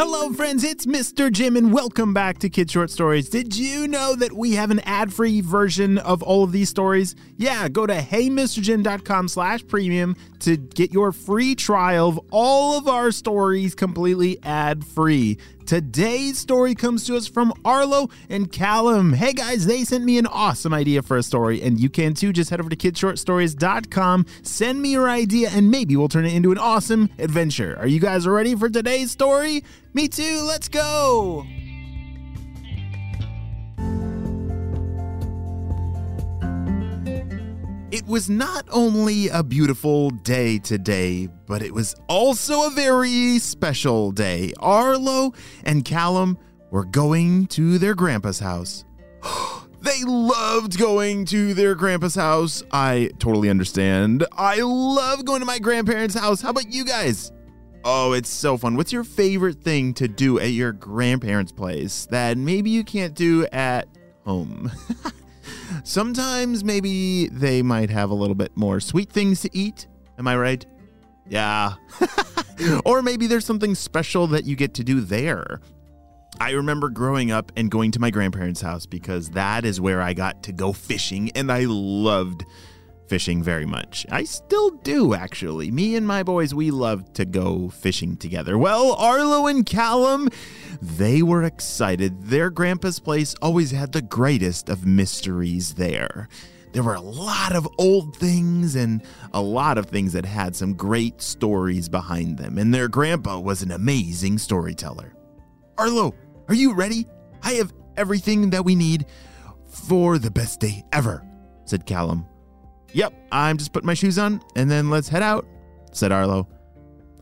Hello, friends, it's Mr. Jim, and welcome back to Kid Short Stories. Did you know that we have an ad-free version of all of these stories? Yeah, go to heymrjim.com slash premium to get your free trial of all of our stories completely ad-free. Today's story comes to us from Arlo and Callum. Hey guys, they sent me an awesome idea for a story, and you can too. Just head over to kidshortstories.com, send me your idea, and maybe we'll turn it into an awesome adventure. Are you guys ready for today's story? Me too, let's go! It was not only a beautiful day today, but it was also a very special day. Arlo and Callum were going to their grandpa's house. they loved going to their grandpa's house. I totally understand. I love going to my grandparents' house. How about you guys? Oh, it's so fun. What's your favorite thing to do at your grandparents' place that maybe you can't do at home? Sometimes maybe they might have a little bit more sweet things to eat. Am I right? Yeah. or maybe there's something special that you get to do there. I remember growing up and going to my grandparents' house because that is where I got to go fishing and I loved fishing very much. I still do, actually. Me and my boys, we love to go fishing together. Well, Arlo and Callum, they were excited. Their grandpa's place always had the greatest of mysteries there. There were a lot of old things and a lot of things that had some great stories behind them, and their grandpa was an amazing storyteller. Arlo, are you ready? I have everything that we need for the best day ever, said Callum. Yep, I'm just putting my shoes on and then let's head out, said Arlo.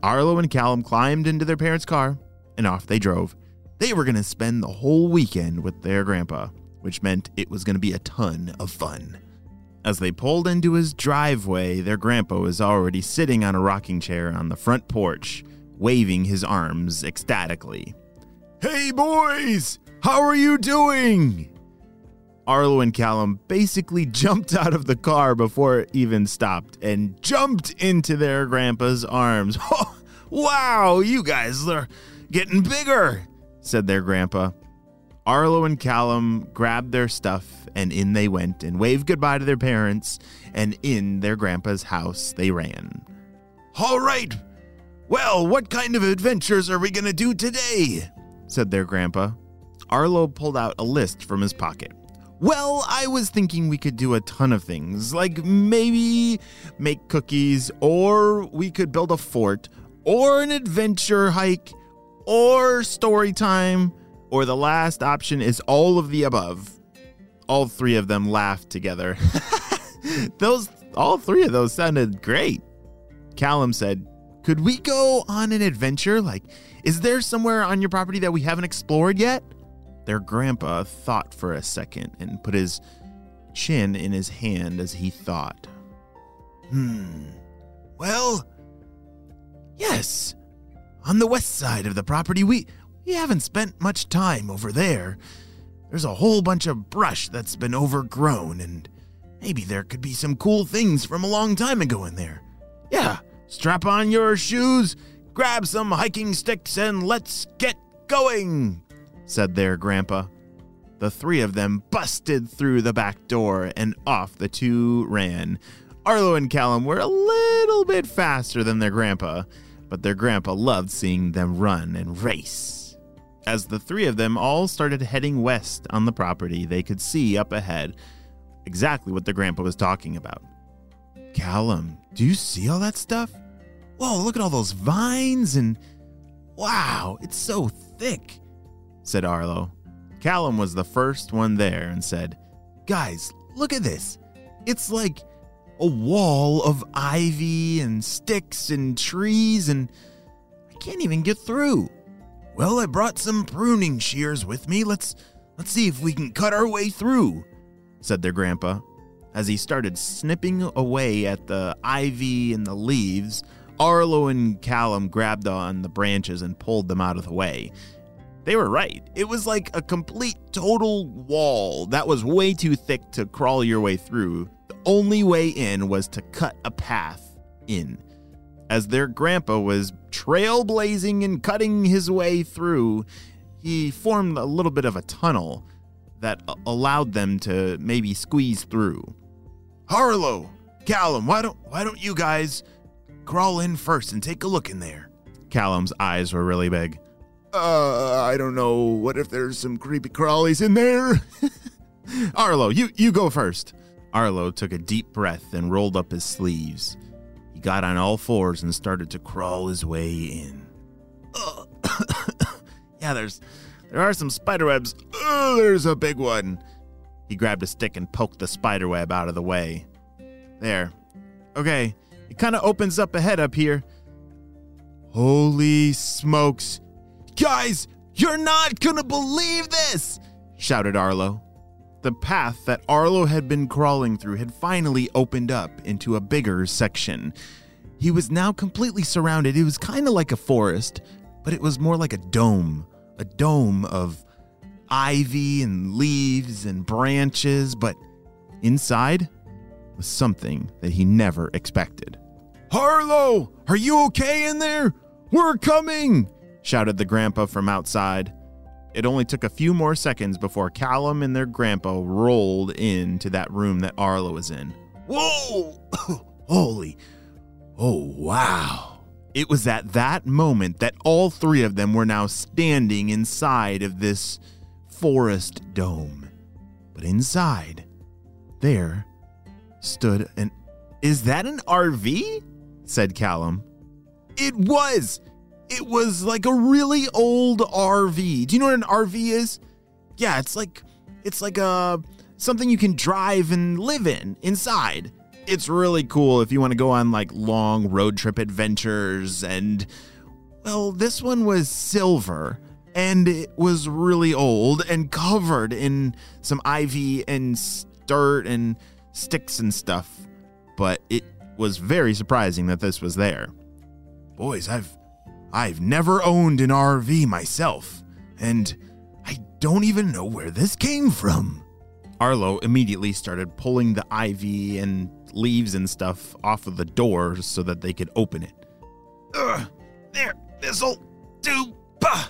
Arlo and Callum climbed into their parents' car and off they drove. They were going to spend the whole weekend with their grandpa, which meant it was going to be a ton of fun. As they pulled into his driveway, their grandpa was already sitting on a rocking chair on the front porch, waving his arms ecstatically. Hey, boys! How are you doing? Arlo and Callum basically jumped out of the car before it even stopped and jumped into their grandpa's arms. Oh, wow, you guys are getting bigger, said their grandpa. Arlo and Callum grabbed their stuff and in they went and waved goodbye to their parents, and in their grandpa's house they ran. All right. Well, what kind of adventures are we going to do today? said their grandpa. Arlo pulled out a list from his pocket. Well, I was thinking we could do a ton of things, like maybe make cookies, or we could build a fort, or an adventure hike, or story time, or the last option is all of the above. All three of them laughed together. those all three of those sounded great. Callum said, "Could we go on an adventure? Like is there somewhere on your property that we haven't explored yet?" Their grandpa thought for a second and put his chin in his hand as he thought. Hmm. Well, yes. On the west side of the property, we we haven't spent much time over there. There's a whole bunch of brush that's been overgrown, and maybe there could be some cool things from a long time ago in there. Yeah, strap on your shoes, grab some hiking sticks, and let's get going said their grandpa. The three of them busted through the back door and off the two ran. Arlo and Callum were a little bit faster than their grandpa, but their grandpa loved seeing them run and race. As the three of them all started heading west on the property, they could see up ahead exactly what their grandpa was talking about. Callum, do you see all that stuff? Whoa, look at all those vines and wow, it's so thick said Arlo. Callum was the first one there and said, Guys, look at this. It's like a wall of ivy and sticks and trees, and I can't even get through. Well, I brought some pruning shears with me. Let's let's see if we can cut our way through, said their grandpa. As he started snipping away at the ivy and the leaves, Arlo and Callum grabbed on the branches and pulled them out of the way. They were right. It was like a complete total wall that was way too thick to crawl your way through. The only way in was to cut a path in. As their grandpa was trailblazing and cutting his way through, he formed a little bit of a tunnel that allowed them to maybe squeeze through. Arlo, Callum, why don't why don't you guys crawl in first and take a look in there? Callum's eyes were really big. Uh, I don't know. What if there's some creepy crawlies in there? Arlo, you you go first. Arlo took a deep breath and rolled up his sleeves. He got on all fours and started to crawl his way in. yeah, there's there are some spiderwebs. Oh, there's a big one. He grabbed a stick and poked the spiderweb out of the way. There. Okay, it kind of opens up ahead up here. Holy smokes. Guys, you're not gonna believe this! shouted Arlo. The path that Arlo had been crawling through had finally opened up into a bigger section. He was now completely surrounded. It was kind of like a forest, but it was more like a dome a dome of ivy and leaves and branches, but inside was something that he never expected. Arlo, are you okay in there? We're coming! Shouted the grandpa from outside. It only took a few more seconds before Callum and their grandpa rolled into that room that Arlo was in. Whoa! Holy. Oh, wow. It was at that moment that all three of them were now standing inside of this forest dome. But inside, there stood an. Is that an RV? said Callum. It was! It was like a really old RV. Do you know what an RV is? Yeah, it's like it's like a something you can drive and live in inside it's really cool if you want to go on like long road trip adventures. And, well, this one was silver and it was really old and covered in some ivy and dirt and sticks and stuff. But it was very surprising that this was there. Boys, I've I've never owned an RV myself, and I don't even know where this came from. Arlo immediately started pulling the ivy and leaves and stuff off of the door so that they could open it. Ugh, there, this'll do. Bah!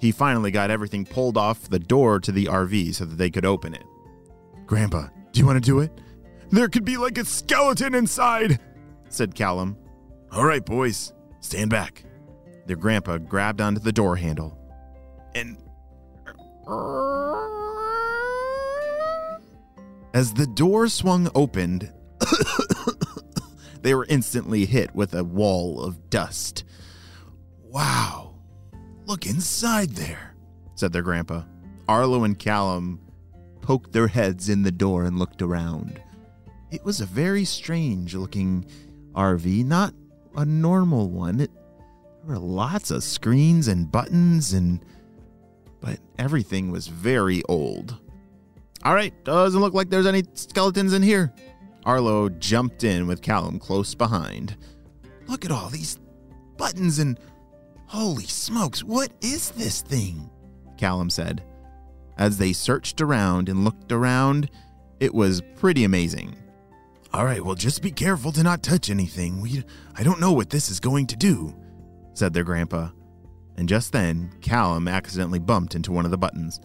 He finally got everything pulled off the door to the RV so that they could open it. Grandpa, do you want to do it? There could be like a skeleton inside, said Callum. All right, boys, stand back. Their grandpa grabbed onto the door handle and. As the door swung open, they were instantly hit with a wall of dust. Wow, look inside there, said their grandpa. Arlo and Callum poked their heads in the door and looked around. It was a very strange looking RV, not a normal one. It, there were lots of screens and buttons and but everything was very old. All right, doesn't look like there's any skeletons in here, Arlo jumped in with Callum close behind. Look at all these buttons and holy smokes, what is this thing? Callum said. As they searched around and looked around, it was pretty amazing. All right, well, just be careful to not touch anything. We, I don't know what this is going to do, said their grandpa. And just then, Callum accidentally bumped into one of the buttons.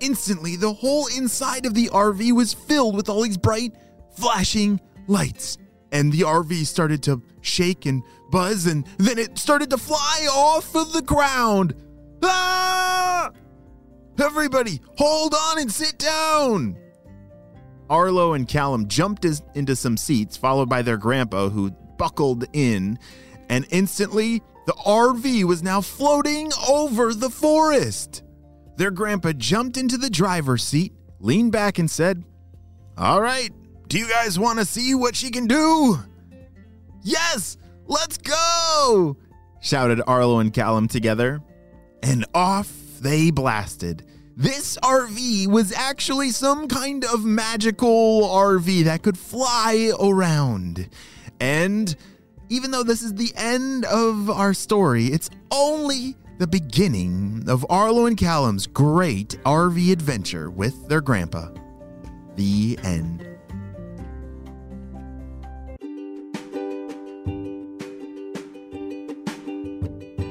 Instantly, the whole inside of the RV was filled with all these bright, flashing lights. And the RV started to shake and buzz, and then it started to fly off of the ground. Ah! Everybody, hold on and sit down. Arlo and Callum jumped into some seats, followed by their grandpa, who buckled in, and instantly The RV was now floating over the forest. Their grandpa jumped into the driver's seat, leaned back, and said, All right, do you guys want to see what she can do? Yes, let's go! shouted Arlo and Callum together. And off they blasted. This RV was actually some kind of magical RV that could fly around. And even though this is the end of our story, it's only the beginning of Arlo and Callum's great RV adventure with their grandpa. The end.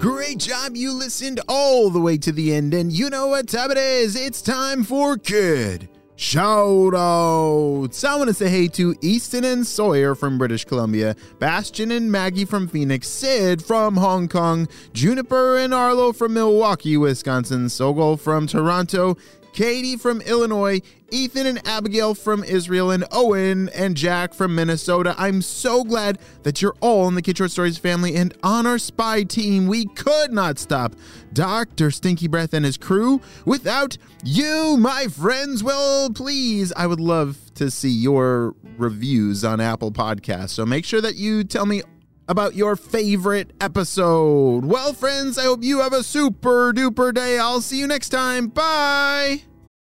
Great job. You listened all the way to the end, and you know what time it is. It's time for Kid Shout outs! I want to say hey to Easton and Sawyer from British Columbia, Bastian and Maggie from Phoenix, Sid from Hong Kong, Juniper and Arlo from Milwaukee, Wisconsin, Sogol from Toronto, Katie from Illinois, Ethan and Abigail from Israel, and Owen and Jack from Minnesota. I'm so glad that you're all in the Kid Short Stories family and on our spy team. We could not stop Dr. Stinky Breath and his crew without you, my friends. Well, please, I would love to see your reviews on Apple Podcasts. So make sure that you tell me about your favorite episode. Well, friends, I hope you have a super duper day. I'll see you next time. Bye.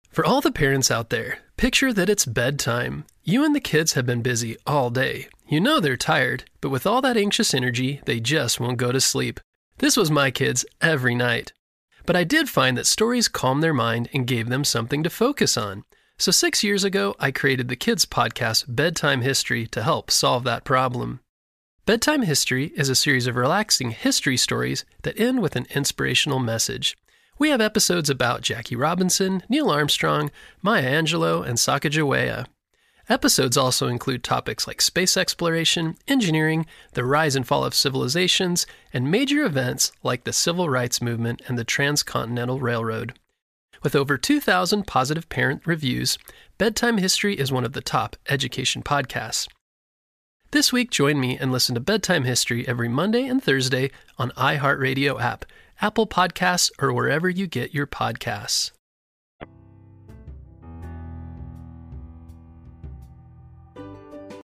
For all the parents out there, picture that it's bedtime. You and the kids have been busy all day. You know they're tired, but with all that anxious energy, they just won't go to sleep. This was my kids every night. But I did find that stories calmed their mind and gave them something to focus on. So, six years ago, I created the kids' podcast, Bedtime History, to help solve that problem. Bedtime History is a series of relaxing history stories that end with an inspirational message. We have episodes about Jackie Robinson, Neil Armstrong, Maya Angelou, and Sacagawea. Episodes also include topics like space exploration, engineering, the rise and fall of civilizations, and major events like the Civil Rights Movement and the Transcontinental Railroad. With over 2,000 positive parent reviews, Bedtime History is one of the top education podcasts. This week, join me and listen to Bedtime History every Monday and Thursday on iHeartRadio app, Apple Podcasts, or wherever you get your podcasts.